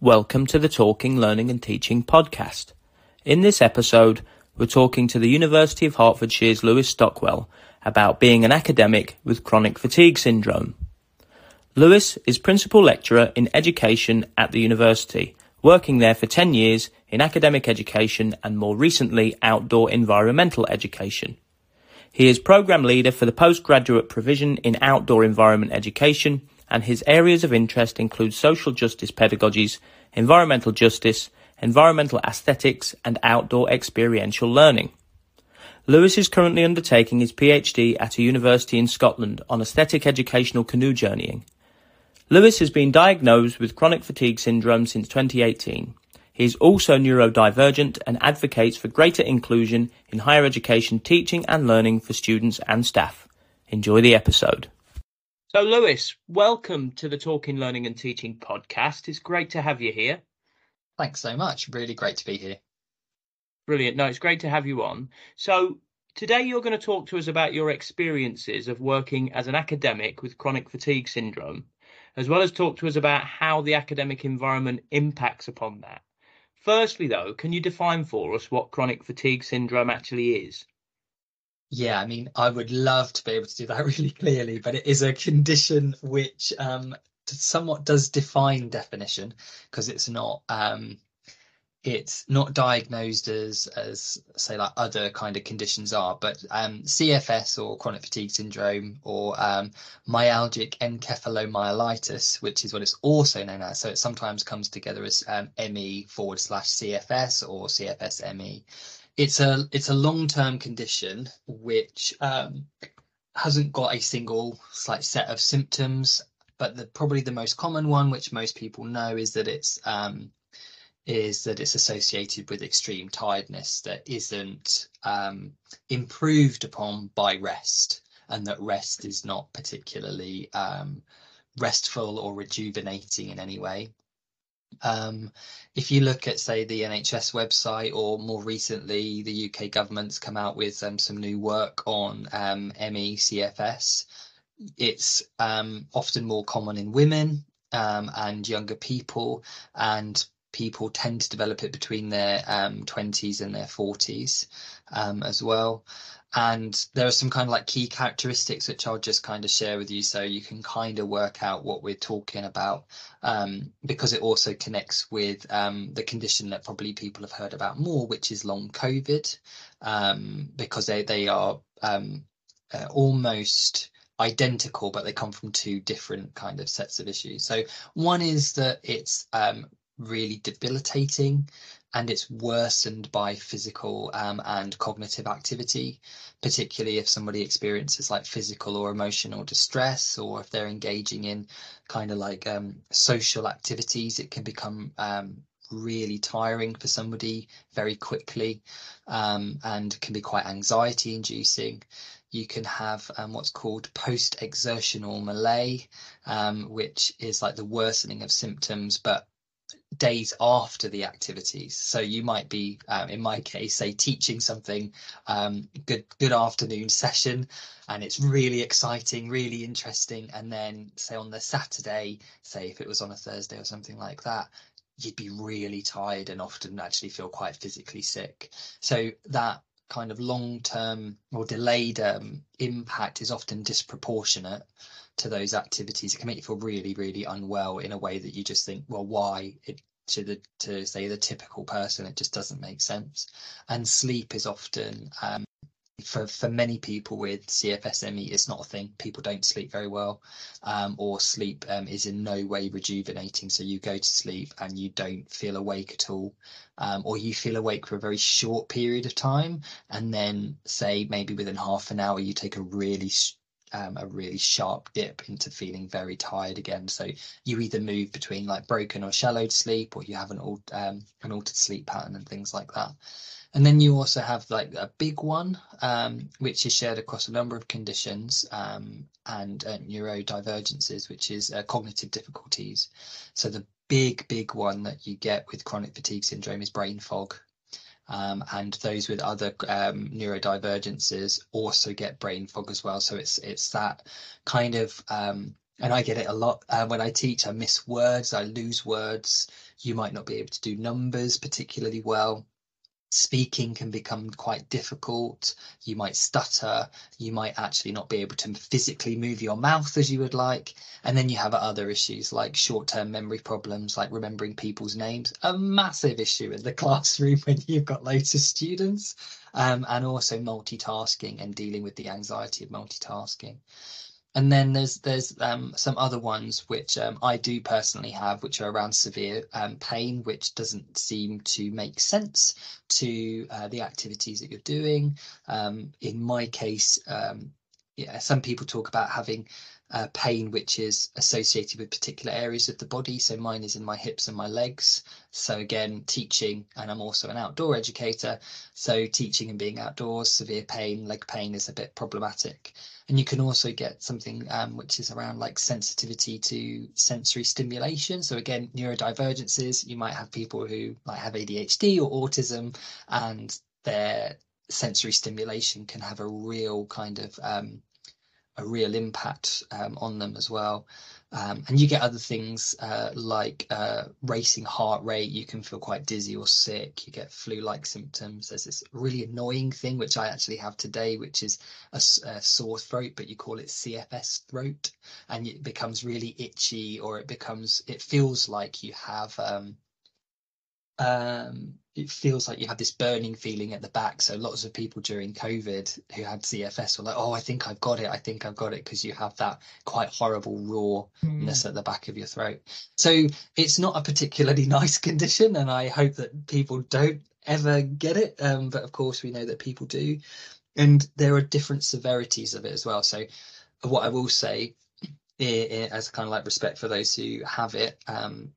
Welcome to the Talking, Learning and Teaching podcast. In this episode, we're talking to the University of Hertfordshire's Lewis Stockwell about being an academic with chronic fatigue syndrome. Lewis is Principal Lecturer in Education at the university, working there for 10 years in academic education and more recently outdoor environmental education. He is Programme Leader for the postgraduate provision in outdoor environment education and his areas of interest include social justice pedagogies, environmental justice, environmental aesthetics, and outdoor experiential learning. Lewis is currently undertaking his PhD at a university in Scotland on aesthetic educational canoe journeying. Lewis has been diagnosed with chronic fatigue syndrome since 2018. He is also neurodivergent and advocates for greater inclusion in higher education teaching and learning for students and staff. Enjoy the episode. So, Lewis, welcome to the Talking, Learning and Teaching podcast. It's great to have you here. Thanks so much. Really great to be here. Brilliant. No, it's great to have you on. So, today you're going to talk to us about your experiences of working as an academic with chronic fatigue syndrome, as well as talk to us about how the academic environment impacts upon that. Firstly, though, can you define for us what chronic fatigue syndrome actually is? Yeah, I mean, I would love to be able to do that really clearly, but it is a condition which um, somewhat does define definition because it's not um, it's not diagnosed as as say like other kind of conditions are, but um, CFS or chronic fatigue syndrome or um, myalgic encephalomyelitis, which is what it's also known as. So it sometimes comes together as um, ME forward slash CFS or CFS ME it's a it's a long term condition which um, hasn't got a single like set of symptoms, but the probably the most common one, which most people know, is that it's um, is that it's associated with extreme tiredness that isn't um, improved upon by rest, and that rest is not particularly um, restful or rejuvenating in any way. Um, if you look at, say, the NHS website, or more recently, the UK government's come out with um, some new work on um, ME/CFS. It's um, often more common in women um, and younger people, and people tend to develop it between their 20s um, and their 40s as well. And there are some kind of like key characteristics which I'll just kind of share with you so you can kind of work out what we're talking about um, because it also connects with um, the condition that probably people have heard about more which is long COVID um, because they, they are um, uh, almost identical but they come from two different kind of sets of issues. So one is that it's um, really debilitating and it's worsened by physical um, and cognitive activity, particularly if somebody experiences like physical or emotional distress, or if they're engaging in kind of like um, social activities, it can become um, really tiring for somebody very quickly um, and can be quite anxiety inducing. You can have um, what's called post exertional malaise, um, which is like the worsening of symptoms, but days after the activities. So you might be, um, in my case, say teaching something, um, good good afternoon session, and it's really exciting, really interesting. And then say on the Saturday, say if it was on a Thursday or something like that, you'd be really tired and often actually feel quite physically sick. So that kind of long term or delayed um, impact is often disproportionate to those activities. It can make you feel really, really unwell in a way that you just think, well, why? It, to the to say the typical person, it just doesn't make sense. And sleep is often um, for for many people with CFSME, it's not a thing. People don't sleep very well, um, or sleep um, is in no way rejuvenating. So you go to sleep and you don't feel awake at all, um, or you feel awake for a very short period of time, and then say maybe within half an hour you take a really um, a really sharp dip into feeling very tired again. So you either move between like broken or shallowed sleep, or you have an um, an altered sleep pattern and things like that. And then you also have like a big one, um, which is shared across a number of conditions um, and uh, neurodivergences, which is uh, cognitive difficulties. So the big, big one that you get with chronic fatigue syndrome is brain fog. Um, and those with other um, neurodivergences also get brain fog as well. So it's it's that kind of um, and I get it a lot uh, when I teach. I miss words, I lose words. you might not be able to do numbers particularly well speaking can become quite difficult. You might stutter. You might actually not be able to physically move your mouth as you would like. And then you have other issues like short term memory problems, like remembering people's names, a massive issue in the classroom when you've got loads of students, um, and also multitasking and dealing with the anxiety of multitasking and then there's there's um, some other ones which um, I do personally have, which are around severe um, pain, which doesn't seem to make sense to uh, the activities that you're doing. Um, in my case, um, yeah, some people talk about having uh, pain which is associated with particular areas of the body. So mine is in my hips and my legs. So again, teaching, and I'm also an outdoor educator. So teaching and being outdoors, severe pain, leg pain is a bit problematic and you can also get something um, which is around like sensitivity to sensory stimulation so again neurodivergences you might have people who might have adhd or autism and their sensory stimulation can have a real kind of um, a real impact um, on them as well um, and you get other things uh, like uh, racing heart rate. You can feel quite dizzy or sick. You get flu-like symptoms. There's this really annoying thing which I actually have today, which is a, a sore throat, but you call it CFS throat, and it becomes really itchy, or it becomes it feels like you have um, um, it feels like you have this burning feeling at the back. So lots of people during COVID who had CFS were like, "Oh, I think I've got it. I think I've got it," because you have that quite horrible rawness mm. at the back of your throat. So it's not a particularly nice condition, and I hope that people don't ever get it. Um, but of course, we know that people do, and there are different severities of it as well. So what I will say as kind of like respect for those who have it um,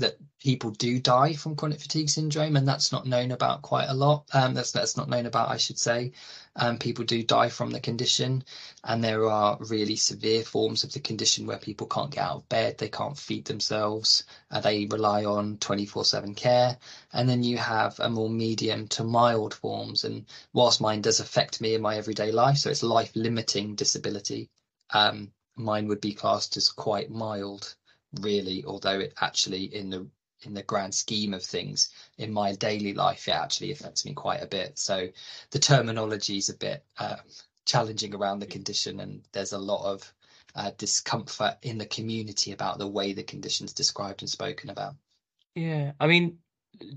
that people do die from chronic fatigue syndrome, and that's not known about quite a lot. Um, that's that's not known about, I should say. Um, people do die from the condition, and there are really severe forms of the condition where people can't get out of bed, they can't feed themselves, uh, they rely on 24/7 care, and then you have a more medium to mild forms. And whilst mine does affect me in my everyday life, so it's life limiting disability, um, mine would be classed as quite mild really, although it actually in the in the grand scheme of things in my daily life it actually affects me quite a bit. So the terminology is a bit uh, challenging around the condition and there's a lot of uh, discomfort in the community about the way the condition's described and spoken about. Yeah i mean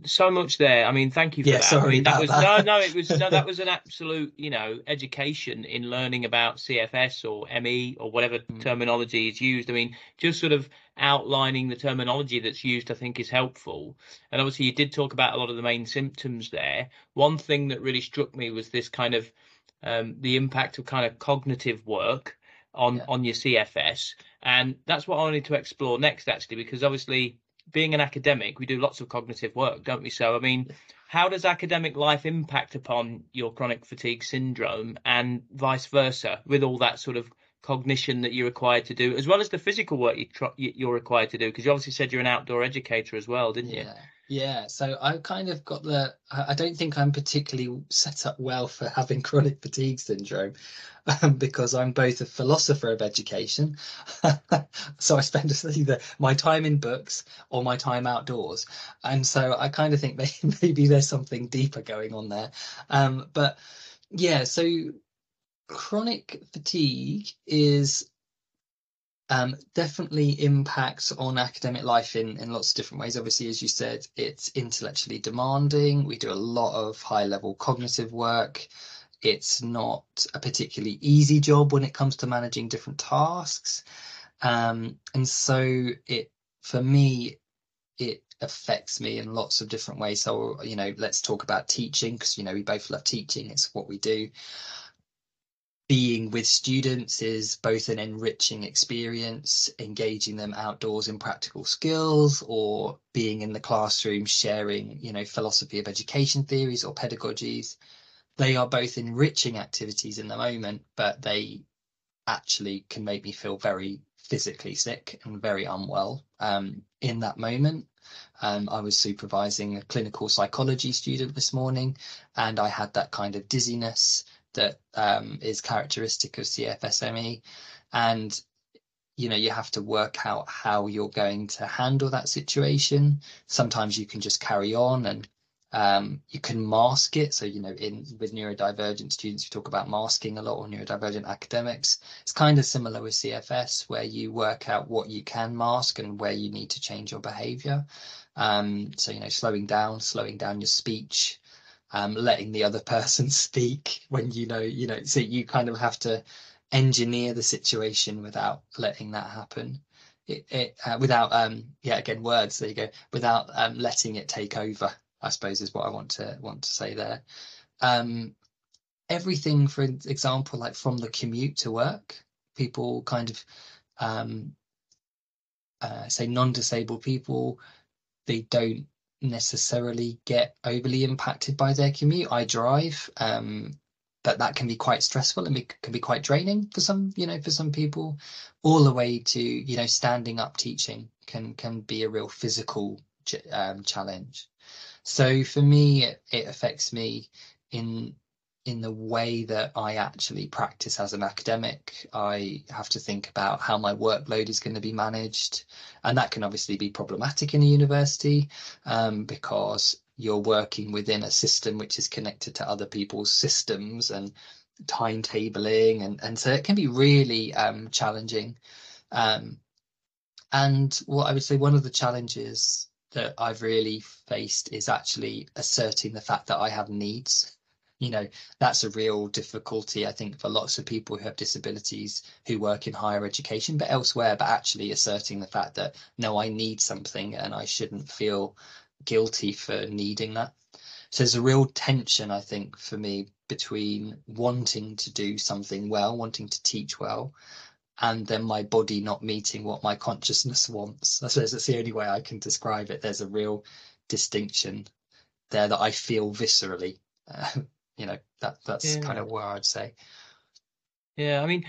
so much there. I mean, thank you for yeah, that. Sorry I mean, that was that. no, no, it was no, that was an absolute, you know, education in learning about CFS or ME or whatever mm. terminology is used. I mean, just sort of outlining the terminology that's used, I think, is helpful. And obviously, you did talk about a lot of the main symptoms there. One thing that really struck me was this kind of um, the impact of kind of cognitive work on yeah. on your CFS, and that's what I wanted to explore next, actually, because obviously being an academic, we do lots of cognitive work, don't we? So, I mean, how does academic life impact upon your chronic fatigue syndrome and vice versa with all that sort of cognition that you're required to do, as well as the physical work you are required to do? Because you obviously said you're an outdoor educator as well, didn't you? Yeah, so I kind of got the. I don't think I'm particularly set up well for having chronic fatigue syndrome um, because I'm both a philosopher of education. so I spend either my time in books or my time outdoors. And so I kind of think maybe, maybe there's something deeper going on there. Um, but yeah, so chronic fatigue is um, definitely impacts on academic life in, in lots of different ways. Obviously, as you said, it's intellectually demanding. We do a lot of high level cognitive work. It's not a particularly easy job when it comes to managing different tasks. Um, and so it, for me, it affects me in lots of different ways. So, you know, let's talk about teaching because, you know, we both love teaching. It's what we do being with students is both an enriching experience, engaging them outdoors in practical skills, or being in the classroom sharing, you know, philosophy of education theories or pedagogies. They are both enriching activities in the moment, but they actually can make me feel very physically sick and very unwell um, in that moment. Um, I was supervising a clinical psychology student this morning, and I had that kind of dizziness that um, is characteristic of CFSME. And you know you have to work out how you're going to handle that situation. Sometimes you can just carry on and um, you can mask it. So you know in with neurodivergent students we talk about masking a lot or neurodivergent academics. It's kind of similar with cfs where you work out what you can mask and where you need to change your behavior. Um, so you know slowing down slowing down your speech um, letting the other person speak when you know you know so you kind of have to engineer the situation without letting that happen. It, it uh, without um yeah again words there you go without um letting it take over I suppose is what I want to want to say there. Um, everything, for example, like from the commute to work, people kind of um, uh, say non-disabled people, they don't necessarily get overly impacted by their commute. I drive, um, but that can be quite stressful and can be quite draining for some you know for some people all the way to you know standing up teaching can can be a real physical um, challenge so for me it, it affects me in in the way that I actually practice as an academic. I have to think about how my workload is going to be managed. And that can obviously be problematic in a university um, because you're working within a system which is connected to other people's systems and timetabling and, and so it can be really um, challenging um, and what i would say one of the challenges that i've really faced is actually asserting the fact that i have needs you know that's a real difficulty i think for lots of people who have disabilities who work in higher education but elsewhere but actually asserting the fact that no i need something and i shouldn't feel guilty for needing that. So there's a real tension, I think, for me between wanting to do something well, wanting to teach well, and then my body not meeting what my consciousness wants. I suppose that's the only way I can describe it. There's a real distinction there that I feel viscerally. Uh, you know, that that's yeah. kind of where I'd say. Yeah, I mean,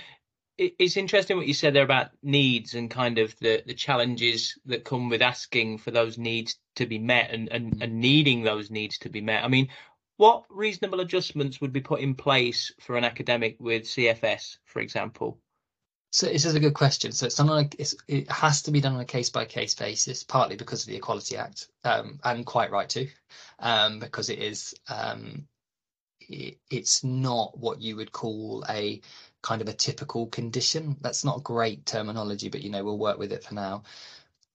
it's interesting what you said there about needs and kind of the, the challenges that come with asking for those needs to be met and, and, and needing those needs to be met. I mean, what reasonable adjustments would be put in place for an academic with CFS, for example? So this is a good question. So it's done on a, it's, it has to be done on a case by case basis, partly because of the Equality Act, um, and quite right too, um, because it is um, it, it's not what you would call a kind of a typical condition. That's not great terminology, but you know, we'll work with it for now.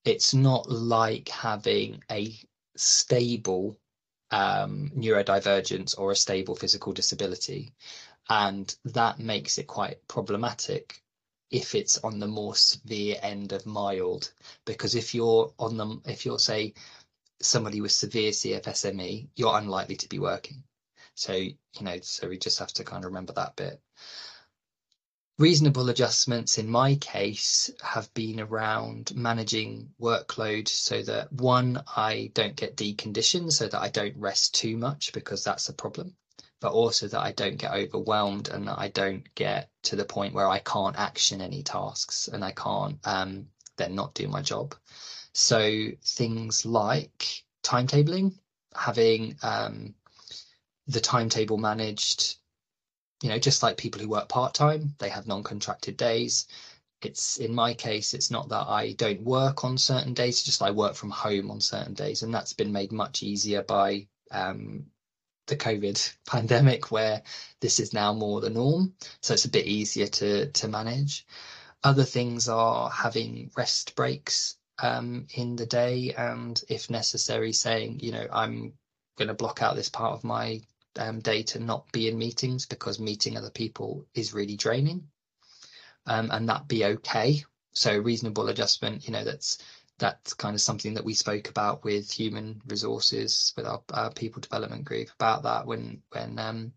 It's not like having a stable um, neurodivergence or a stable physical disability. And that makes it quite problematic if it's on the more severe end of mild. Because if you're on the, if you're, say, somebody with severe CFSME, you're unlikely to be working. So, you know, so we just have to kind of remember that bit. Reasonable adjustments in my case have been around managing workload so that one, I don't get deconditioned, so that I don't rest too much because that's a problem, but also that I don't get overwhelmed and that I don't get to the point where I can't action any tasks and I can't um, then not do my job. So things like timetabling, having um, the timetable managed you know, just like people who work part time, they have non contracted days. It's in my case, it's not that I don't work on certain days, just I work from home on certain days. And that's been made much easier by um, the COVID pandemic, where this is now more the norm. So it's a bit easier to, to manage. Other things are having rest breaks um, in the day, and if necessary, saying, you know, I'm going to block out this part of my um, day to not be in meetings because meeting other people is really draining, um, and that be okay. So reasonable adjustment, you know, that's that's kind of something that we spoke about with human resources with our, our people development group about that when when um,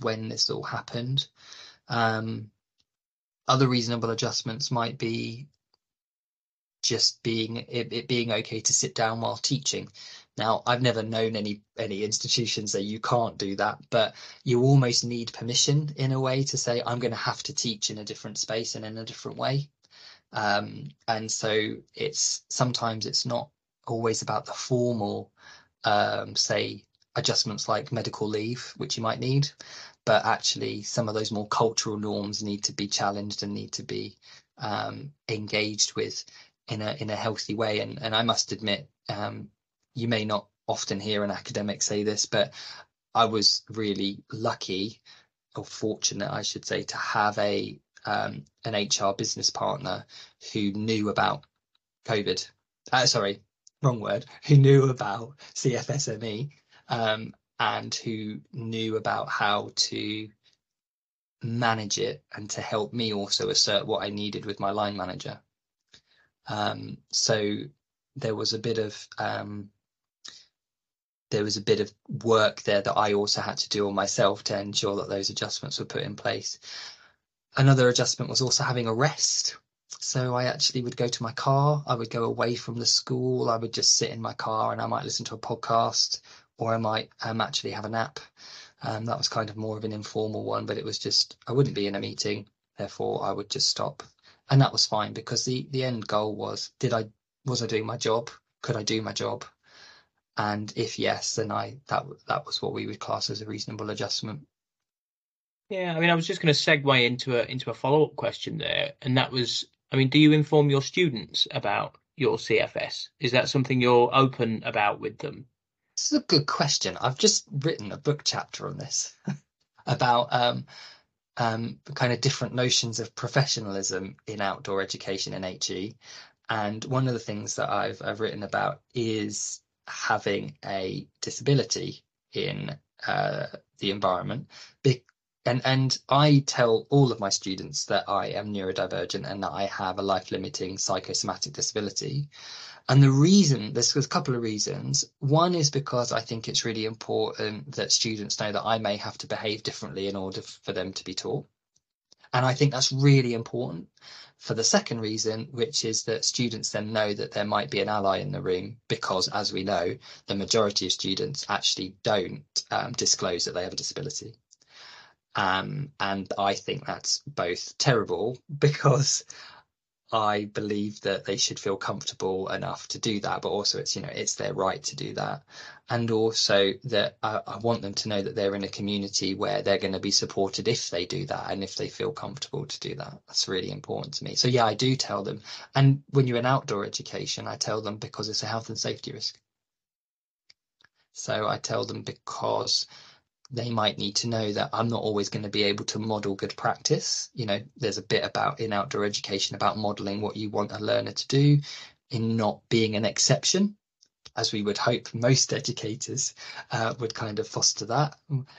when this all happened. Um, other reasonable adjustments might be just being it, it, being okay to sit down while teaching now, I've never known any any institutions that you can't do that, but you almost need permission in a way to say I'm going to have to teach in a different space and in a different way. Um, and so it's sometimes it's not always about the formal, um, say adjustments like medical leave, which you might need, but actually some of those more cultural norms need to be challenged and need to be um, engaged with in a in a healthy way. And and I must admit, um, you may not often hear an academic say this, but I was really lucky or fortunate, I should say, to have a um, an HR business partner who knew about COVID. Uh, sorry, wrong word. Who knew about CFSME um, and who knew about how to manage it and to help me also assert what I needed with my line manager. Um, so there was a bit of um, there was a bit of work there that I also had to do on myself to ensure that those adjustments were put in place. Another adjustment was also having a rest. So I actually would go to my car, I would go away from the school, I would just sit in my car and I might listen to a podcast or I might um, actually have a nap. Um, that was kind of more of an informal one, but it was just, I wouldn't be in a meeting, therefore I would just stop. And that was fine because the, the end goal was, did I, was I doing my job? Could I do my job? And if yes, then I that that was what we would class as a reasonable adjustment. Yeah, I mean, I was just going to segue into a into a follow up question there, and that was, I mean, do you inform your students about your CFS? Is that something you're open about with them? This is a good question. I've just written a book chapter on this about um, um, kind of different notions of professionalism in outdoor education in HE. And one of the things that I've I've written about is having a disability in uh, the environment. Be- and and I tell all of my students that I am neurodivergent and that I have a life limiting psychosomatic disability. And the reason, there's a couple of reasons. One is because I think it's really important that students know that I may have to behave differently in order for them to be taught. And I think that's really important for the second reason, which is that students then know that there might be an ally in the room because, as we know, the majority of students actually don't um, disclose that they have a disability. Um, and I think that's both terrible because I believe that they should feel comfortable enough to do that, but also it's you know it's their right to do that, and also that I, I want them to know that they're in a community where they're going to be supported if they do that and if they feel comfortable to do that. That's really important to me. So yeah, I do tell them, and when you're in outdoor education, I tell them because it's a health and safety risk. So I tell them because they might need to know that I'm not always going to be able to model good practice. You know, there's a bit about in outdoor education about modeling what you want a learner to do in not being an exception, as we would hope most educators uh, would kind of foster that.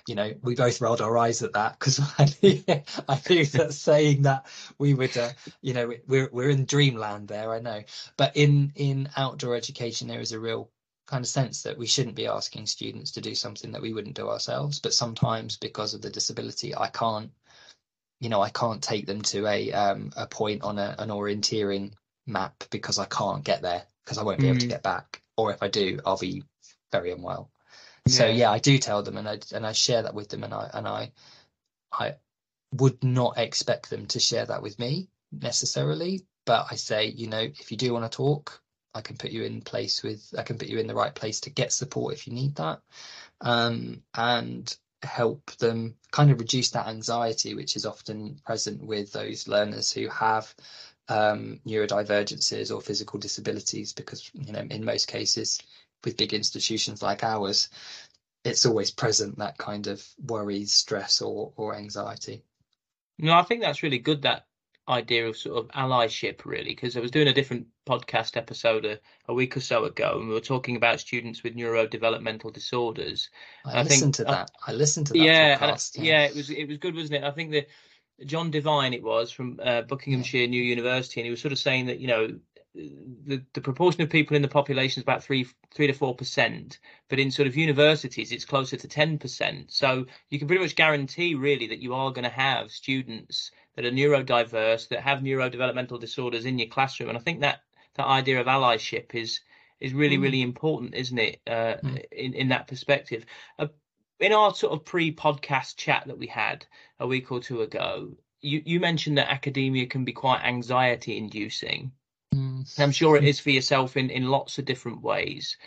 You know, we both rolled our eyes at that because I, think that saying that we would, uh, you know, we're we're in dreamland there. I know, but in in outdoor education there is a real kind of sense that we shouldn't be asking students to do something that we wouldn't do ourselves. But sometimes because of the disability, I can't, you know, I can't take them to a um, a point on a, an orienteering map because I can't get there because I won't be mm. able to mm. get back. Or if I do, I'll be very unwell. Yeah. So yeah, I do tell them and I and I share that with them and I and I I would not expect them to share that with me necessarily, but I say, you know, if you do want to talk, I can put you in place with, I can put you in the right place to get support if you need that. Um, and help them kind of reduce that anxiety, which is often present with those learners who have um, neurodivergences or physical disabilities, because, you know, in most cases, with big institutions like ours, it's always present that kind of worry, stress, or, or anxiety. No, I think that's really good that idea of sort of allyship really because I was doing a different podcast episode a, a, week or so ago and we were talking about students with neurodevelopmental disorders. I, I listened think, to that. I, I listened to that yeah, podcast. Yeah. yeah, it was it was good, wasn't it? I think that John Devine it was from uh, Buckinghamshire yeah. New University and he was sort of saying that you know the, the proportion of people in the population is about three three to four percent, but in sort of universities it's closer to ten percent. So you can pretty much guarantee really that you are going to have students that are neurodiverse that have neurodevelopmental disorders in your classroom, and I think that that idea of allyship is is really mm. really important, isn't it? Uh, mm. In in that perspective. Uh, in our sort of pre-podcast chat that we had a week or two ago, you, you mentioned that academia can be quite anxiety inducing. Mm. I'm sure it is for yourself in, in lots of different ways.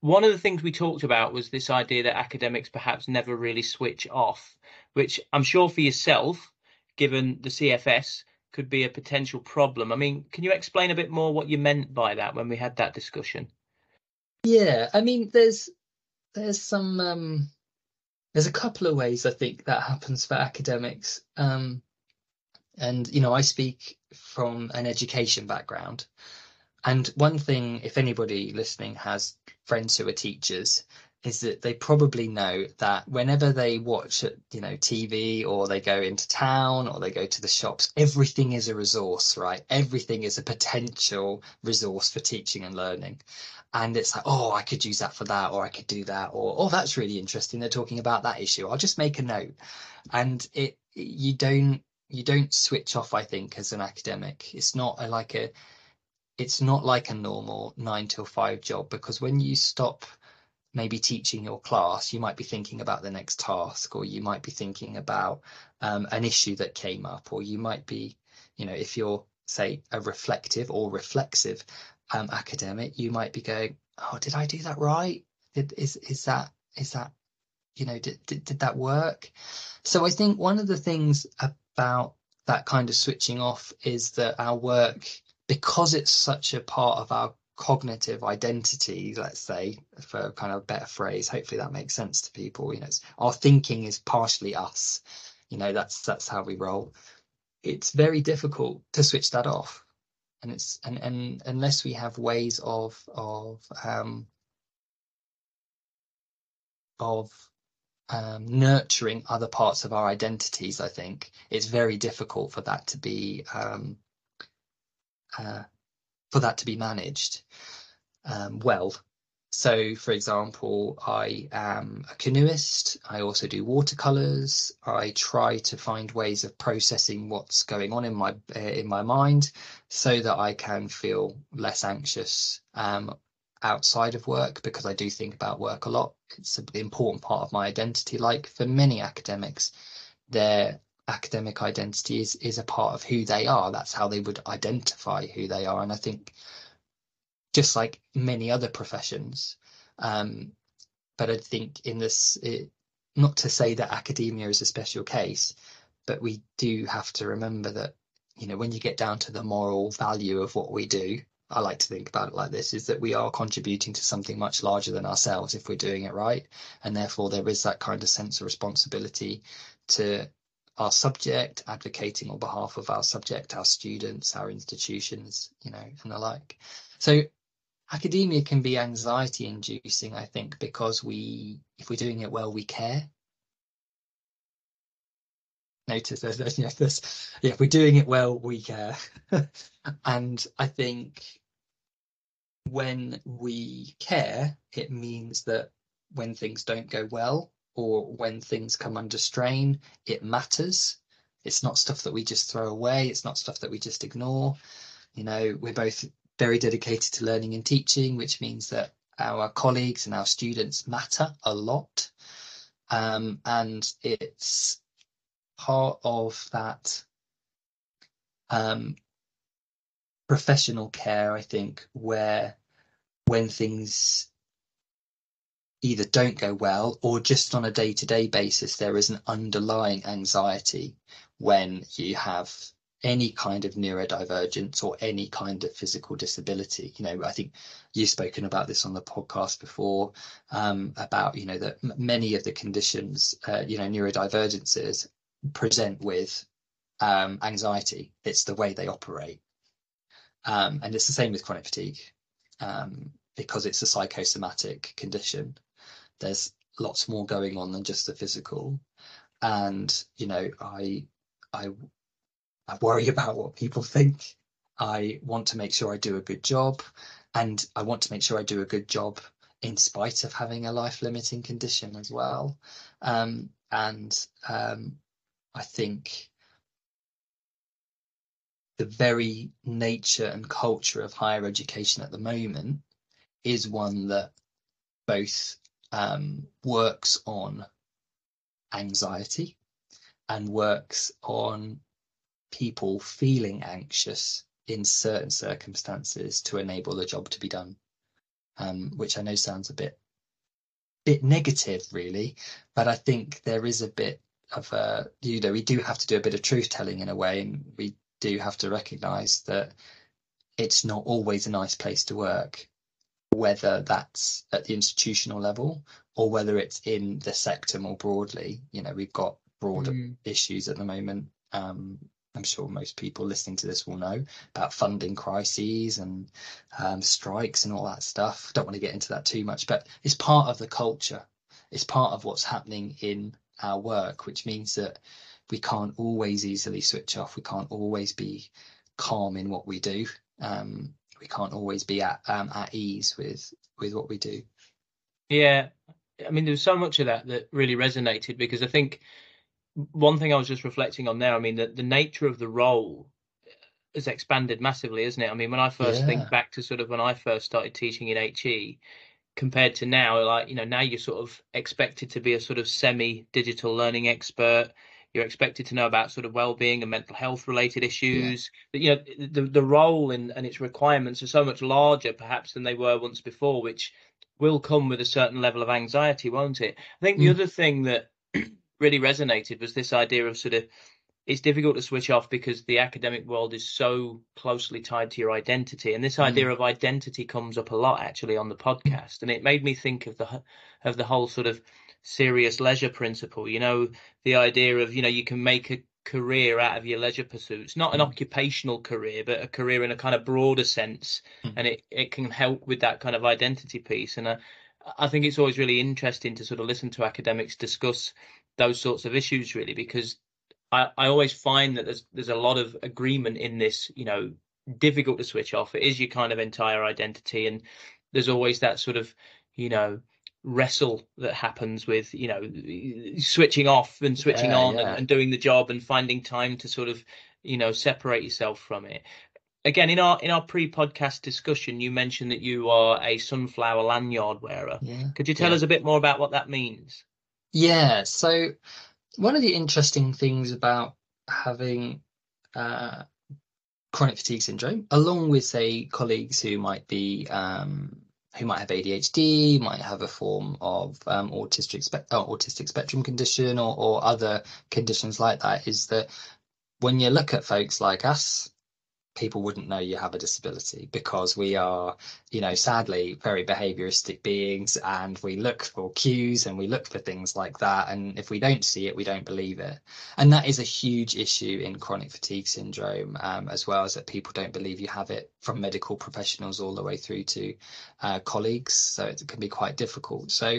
One of the things we talked about was this idea that academics perhaps never really switch off, which I'm sure for yourself, given the CFS, could be a potential problem. I mean, can you explain a bit more what you meant by that when we had that discussion? Yeah, I mean, there's there's some um, there's a couple of ways I think that happens for academics. Um, and you know, I speak from an education background, and one thing, if anybody listening has friends who are teachers, is that they probably know that whenever they watch, you know, TV or they go into town or they go to the shops, everything is a resource, right? Everything is a potential resource for teaching and learning. And it's like, oh, I could use that for that, or I could do that, or oh, that's really interesting. They're talking about that issue. I'll just make a note. And it, you don't, you don't switch off. I think as an academic, it's not a, like a, it's not like a normal nine till five job because when you stop maybe teaching your class, you might be thinking about the next task, or you might be thinking about um, an issue that came up, or you might be, you know, if you're, say, a reflective or reflexive um, academic, you might be going, "Oh, did I do that right? Did, is is that is that, you know, did, did did that work?" So I think one of the things about that kind of switching off is that our work, because it's such a part of our cognitive identity, let's say, for kind of a better phrase. Hopefully that makes sense to people. You know, our thinking is partially us. You know, that's that's how we roll. It's very difficult to switch that off, and it's and and unless we have ways of of um, of um, nurturing other parts of our identities, I think it's very difficult for that to be um, uh, for that to be managed um, well. So, for example, I am a canoeist. I also do watercolors. I try to find ways of processing what's going on in my uh, in my mind, so that I can feel less anxious um, outside of work because I do think about work a lot. It's an important part of my identity. Like for many academics, their academic identity is is a part of who they are. That's how they would identify who they are. And I think just like many other professions, um, but I think in this, it, not to say that academia is a special case, but we do have to remember that you know when you get down to the moral value of what we do. I like to think about it like this is that we are contributing to something much larger than ourselves if we're doing it right. And therefore, there is that kind of sense of responsibility to our subject, advocating on behalf of our subject, our students, our institutions, you know, and the like. So academia can be anxiety inducing, I think, because we, if we're doing it well, we care. Notice there's, there's, yeah, if we're doing it well, we care. and I think when we care, it means that when things don't go well, or when things come under strain, it matters. It's not stuff that we just throw away. It's not stuff that we just ignore. You know, we're both very dedicated to learning and teaching, which means that our colleagues and our students matter a lot. Um, and it's part of that um, professional care, I think, where when things either don't go well or just on a day to day basis, there is an underlying anxiety when you have any kind of neurodivergence or any kind of physical disability. You know, I think you've spoken about this on the podcast before um, about, you know, that many of the conditions, uh, you know, neurodivergences present with um, anxiety. It's the way they operate. Um, and it's the same with chronic fatigue um, because it's a psychosomatic condition there's lots more going on than just the physical. And you know i i i worry about what people think. I want to make sure i do a good job and i want to make sure i do a good job in spite of having a life limiting condition as well. Um, and um, i think the very nature and culture of higher education at the moment is one that both um, works on anxiety and works on people feeling anxious in certain circumstances to enable the job to be done. Um, which I know sounds a bit bit negative, really, but I think there is a bit of a you know we do have to do a bit of truth telling in a way, and we do have to recognise that it's not always a nice place to work, whether that's at the institutional level or whether it's in the sector more broadly. You know, we've got broader mm. issues at the moment. Um, I'm sure most people listening to this will know about funding crises and um, strikes and all that stuff. Don't want to get into that too much, but it's part of the culture. It's part of what's happening in our work, which means that we can't always easily switch off. We can't always be calm in what we do. Um, we can't always be at um, at ease with with what we do. Yeah, I mean, there's so much of that that really resonated because I think one thing I was just reflecting on there. I mean, that the nature of the role has expanded massively, isn't it? I mean, when I first yeah. think back to sort of when I first started teaching in HE, compared to now, like you know, now you're sort of expected to be a sort of semi-digital learning expert you're expected to know about sort of well-being and mental health related issues yeah. you know the the role in, and its requirements are so much larger perhaps than they were once before which will come with a certain level of anxiety won't it i think the mm. other thing that really resonated was this idea of sort of it's difficult to switch off because the academic world is so closely tied to your identity and this mm. idea of identity comes up a lot actually on the podcast and it made me think of the of the whole sort of serious leisure principle. You know, the idea of, you know, you can make a career out of your leisure pursuits, not an mm. occupational career, but a career in a kind of broader sense. Mm. And it, it can help with that kind of identity piece. And uh, I think it's always really interesting to sort of listen to academics discuss those sorts of issues, really, because I, I always find that there's there's a lot of agreement in this, you know, difficult to switch off. It is your kind of entire identity. And there's always that sort of, you know, wrestle that happens with you know switching off and switching yeah, on yeah. And, and, doing the job and finding time to sort of you know separate yourself from it. Again in our in our pre-podcast discussion you mentioned that you are a sunflower lanyard wearer. Yeah, could you tell us a bit more about what that means? Yeah so one of the interesting things about having uh, chronic fatigue syndrome along with say colleagues who might be um, who might have ADHD, might have a form of um, autistic, spe- uh, autistic spectrum condition or, or other conditions like that, is that when you look at folks like us, people wouldn't know you have a disability because we are, you know, sadly very behavioristic beings and we look for cues and we look for things like that. And if we don't see it, we don't believe it. And that is a huge issue in chronic fatigue syndrome, um, as well as that people don't believe you have it from medical professionals all the way through to uh, colleagues. So it can be quite difficult. So,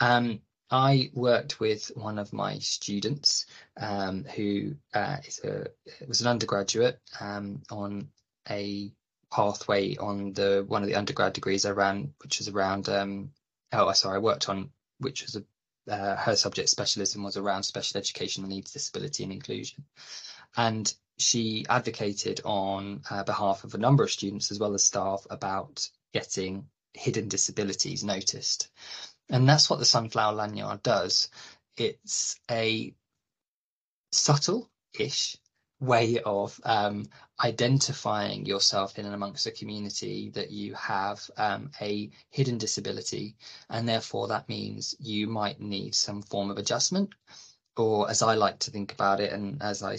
um, I worked with one of my students um, who uh, is a, was an undergraduate um, on a pathway on the one of the undergrad degrees I ran, which was around. Um, oh, sorry, I worked on which was a uh, her subject specialism was around special educational needs, disability, and inclusion, and she advocated on uh, behalf of a number of students as well as staff about getting hidden disabilities noticed. And that's what the sunflower lanyard does. It's a subtle-ish way of um, identifying yourself in and amongst a community that you have um, a hidden disability, and therefore that means you might need some form of adjustment, or as I like to think about it, and as I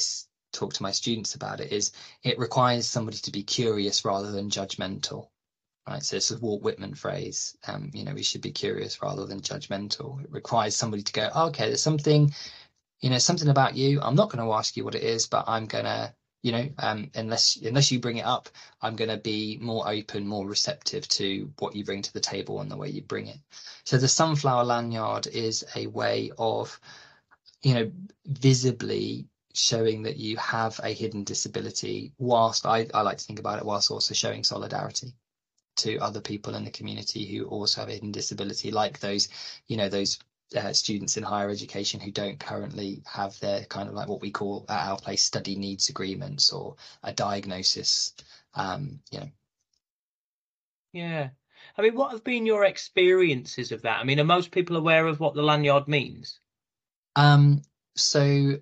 talk to my students about it, is it requires somebody to be curious rather than judgmental right? So it's a Walt Whitman phrase. Um, you know, we should be curious rather than judgmental. It requires somebody to go, oh, okay, there's something, you know, something about you. I'm not going to ask you what it is, but I'm gonna, you know, um, unless unless you bring it up, I'm going to be more open, more receptive to what you bring to the table and the way you bring it. So the sunflower lanyard is a way of, you know, visibly showing that you have a hidden disability whilst I, I like to think about it whilst also showing solidarity to other people in the community who also have a hidden disability, like those, you know, those uh, students in higher education who don't currently have their kind of like what we call at our place study needs agreements or a diagnosis. Um, you know. Yeah. I mean, what have been your experiences of that? I mean, are most people aware of what the lanyard means? Um, so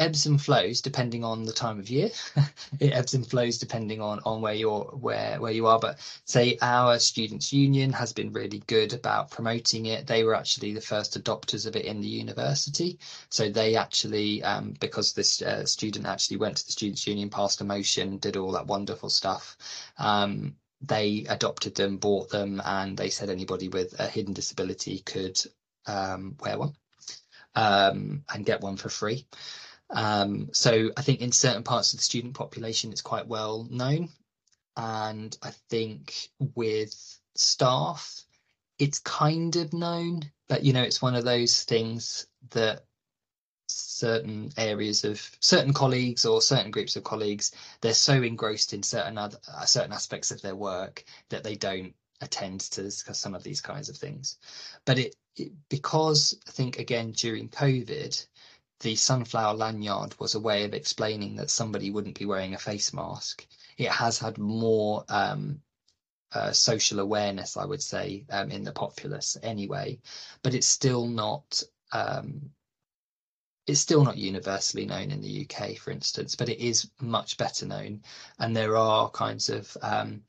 ebbs and flows depending on the time of year. it ebbs and flows depending on on where you're where where you are. But say our students' union has been really good about promoting it. They were actually the first adopters of it in the university. So they actually, um, because this uh, student actually went to the students' union, passed a motion, did all that wonderful stuff. Um, they adopted them, bought them, and they said anybody with a hidden disability could um, wear one um, and get one for free. Um, so I think in certain parts of the student population, it's quite well known. And I think with staff, it's kind of known, but you know, it's one of those things that certain areas of certain colleagues or certain groups of colleagues, they're so engrossed in certain other uh, certain aspects of their work that they don't attend to some of these kinds of things. But it, it because I think again during COVID, the sunflower lanyard was a way of explaining that somebody wouldn't be wearing a face mask. It has had more um, uh, social awareness, I would say, um, in the populace anyway, but it's still not. Um, it's still not universally known in the UK, for instance, but it is much better known, and there are kinds of um,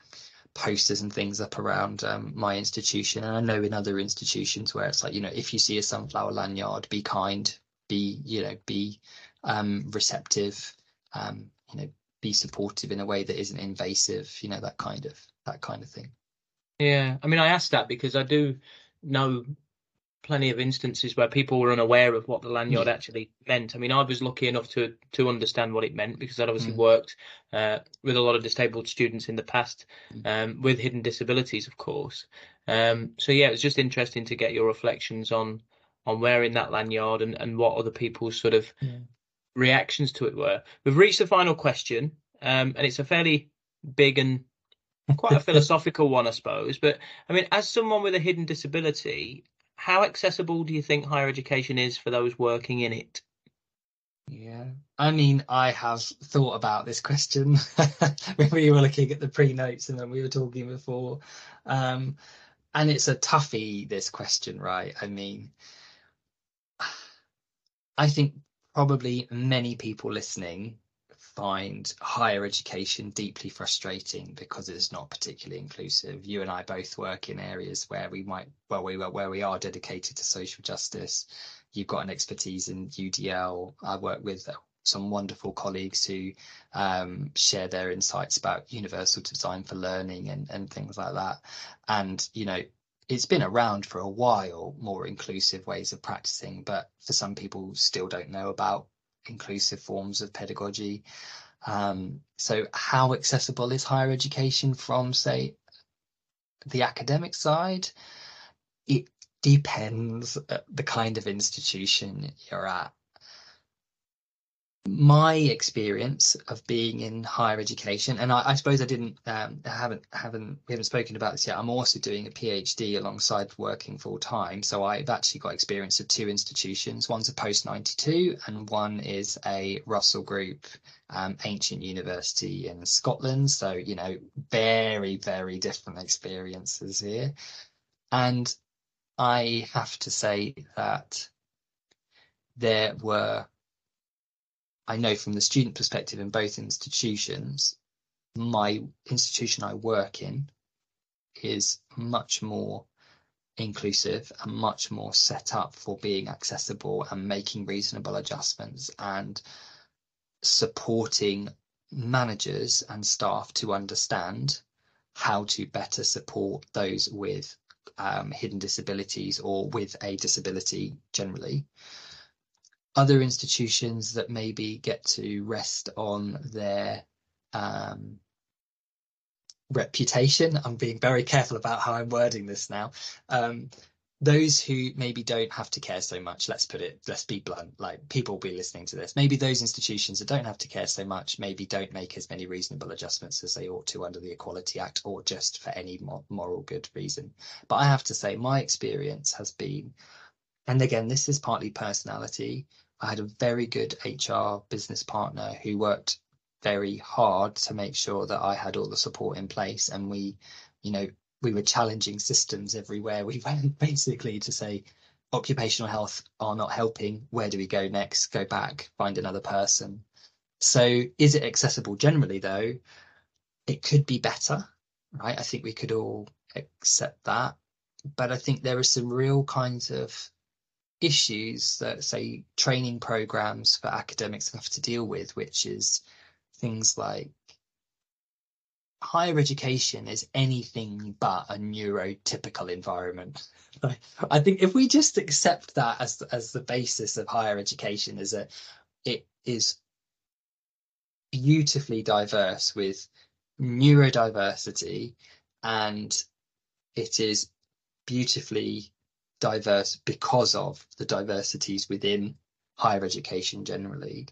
posters and things up around um, my institution, and I know in other institutions where it's like, you know, if you see a sunflower lanyard, be kind, be you know be um, receptive um, you know be supportive in a way that isn't invasive you know that kind of that kind of thing yeah i mean i asked that because i do know plenty of instances where people were unaware of what the lanyard yeah. actually meant. I mean, I was lucky enough to to understand what it meant because I'd obviously mm. worked uh, with a lot of disabled students in the past, mm. um, with hidden disabilities, of course. Um, so yeah, it was just interesting to get your reflections on on wearing that lanyard and, and what other people's sort of yeah. reactions to it were. We've reached the final question, um, and it's a fairly big and quite a philosophical one, I suppose. But I mean, as someone with a hidden disability, how accessible do you think higher education is for those working in it? Yeah, I mean, I have thought about this question when we were looking at the pre notes and then we were talking before. Um, and it's a toughie, this question, right? I mean, I think probably many people listening find higher education deeply frustrating because it's not particularly inclusive. You and I both work in areas where we might, well, we where we are dedicated to social justice. You've got an expertise in UDL. I work with some wonderful colleagues who um, share their insights about universal design for learning and, and things like that. And, you know, it's been around for a while, more inclusive ways of practicing, but for some people still don't know about inclusive forms of pedagogy. Um, so how accessible is higher education from, say, the academic side? It depends the kind of institution you're at my experience of being in higher education, and I, I suppose I didn't, um, haven't, haven't, we haven't spoken about this yet. I'm also doing a PhD alongside working full time, so I've actually got experience of two institutions. One's a post 92, and one is a Russell Group um, ancient university in Scotland. So you know, very, very different experiences here, and I have to say that there were I know from the student perspective in both institutions, my institution I work in is much more inclusive and much more set up for being accessible and making reasonable adjustments and supporting managers and staff to understand how to better support those with um, hidden disabilities or with a disability generally other institutions that maybe get to rest on their um, reputation. I'm being very careful about how I'm wording this now. Um, those who maybe don't have to care so much, let's put it, let's be blunt, like people will be listening to this. Maybe those institutions that don't have to care so much, maybe don't make as many reasonable adjustments as they ought to under the Equality Act or just for any moral good reason. But I have to say, my experience has been, and again, this is partly personality, I had a very good HR business partner who worked very hard to make sure that I had all the support in place. And we, you know, we were challenging systems everywhere we went basically to say, occupational health are not helping. Where do we go next? Go back, find another person. So, is it accessible generally, though? It could be better, right? I think we could all accept that. But I think there are some real kinds of issues that, say, training programs for academics have to deal with, which is things like higher education is anything but a neurotypical environment. I think if we just accept that as as the basis of higher education, is that it is beautifully diverse with neurodiversity and it is beautifully diverse because of the diversities within higher education generally.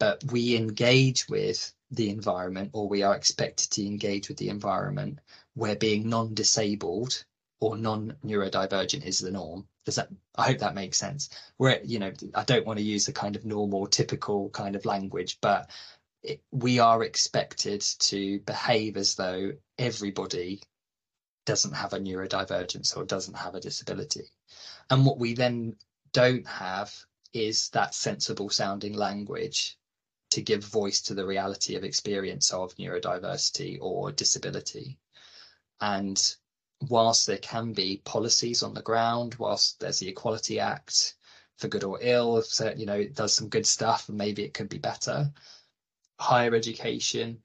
But we engage with the environment or we are expected to engage with the environment where being non-disabled or non-neurodivergent is the norm does that i hope that makes sense where you know i don't want to use the kind of normal typical kind of language but it, we are expected to behave as though everybody doesn't have a neurodivergence or doesn't have a disability and what we then don't have is that sensible sounding language to give voice to the reality of experience of neurodiversity or disability. And whilst there can be policies on the ground, whilst there's the Equality Act, for good or ill, so, you know, it does some good stuff and maybe it could be better. Higher education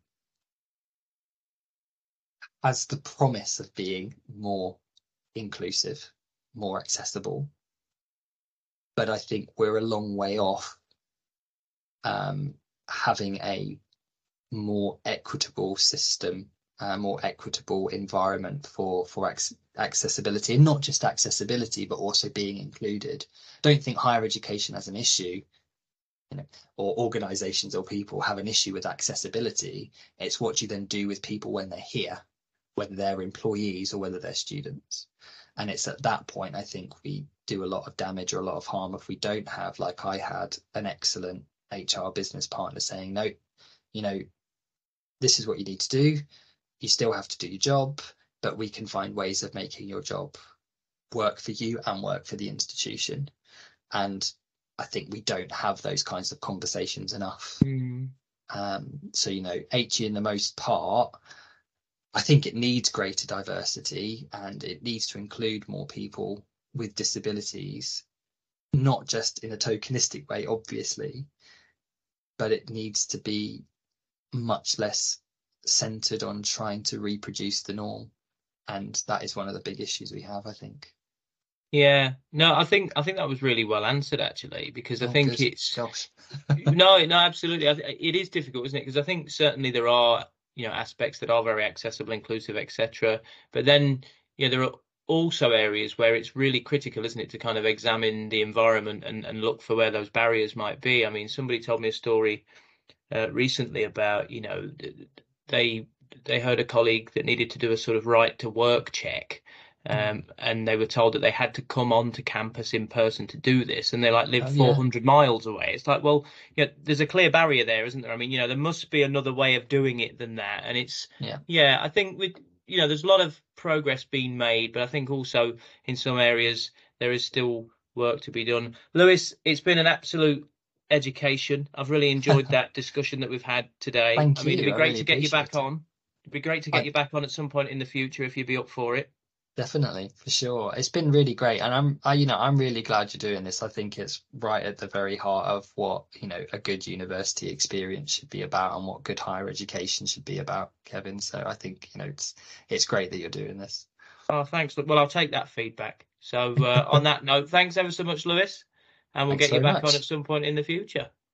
has the promise of being more inclusive, more accessible. But I think we're a long way off um, having a more equitable system, a more equitable environment for for accessibility, and not just accessibility, but also being included. Don't think higher education as an issue, you know, or organisations or people have an issue with accessibility. It's what you then do with people when they're here, whether they're employees or whether they're students. And it's at that point I think we do a lot of damage or a lot of harm if we don't have, like I had, an excellent HR business partner saying, no, you know, this is what you need to do. You still have to do your job, but we can find ways of making your job work for you and work for the institution. And I think we don't have those kinds of conversations enough. Mm. Um, so, you know, HE in the most part, I think it needs greater diversity and it needs to include more people with disabilities, not just in a tokenistic way, obviously, but it needs to be much less centered on trying to reproduce the norm. And that is one of the big issues we have i think. Yeah. No i think i think that was really well answered actually because i oh, think good. it's no no absolutely. It is difficult isn't it? Because i think certainly there are you know aspects that are very accessible inclusive etc but then you know there are also areas where it's really critical, isn't it, to kind of examine the environment and, and look for where those barriers might be. I mean, somebody told me a story uh, recently about, you know, they they heard a colleague that needed to do a sort of right to work check. Um, and they were told that they had to come onto campus in person to do this, and they like live oh, 400 yeah. miles away. It's like, well, yeah, there's a clear barrier there, isn't there? I mean, you know, there must be another way of doing it than that. And it's, yeah, yeah I think with you know, there's a lot of progress being made, but I think also in some areas there is still work to be done. Lewis, it's been an absolute education. I've really enjoyed that discussion that we've had today. Thank I mean, it'd be great really to get you back it. on. It'd be great to get I... you back on at some point in the future if you'd be up for it. Definitely, for sure. It's been really great, and I'm, I, you know, I'm really glad you're doing this. I think it's right at the very heart of what you know a good university experience should be about, and what good higher education should be about, Kevin. So I think you know it's it's great that you're doing this. Oh, thanks. Well, I'll take that feedback. So uh, on that note, thanks ever so much, Lewis, and we'll thanks get you back much. on at some point in the future.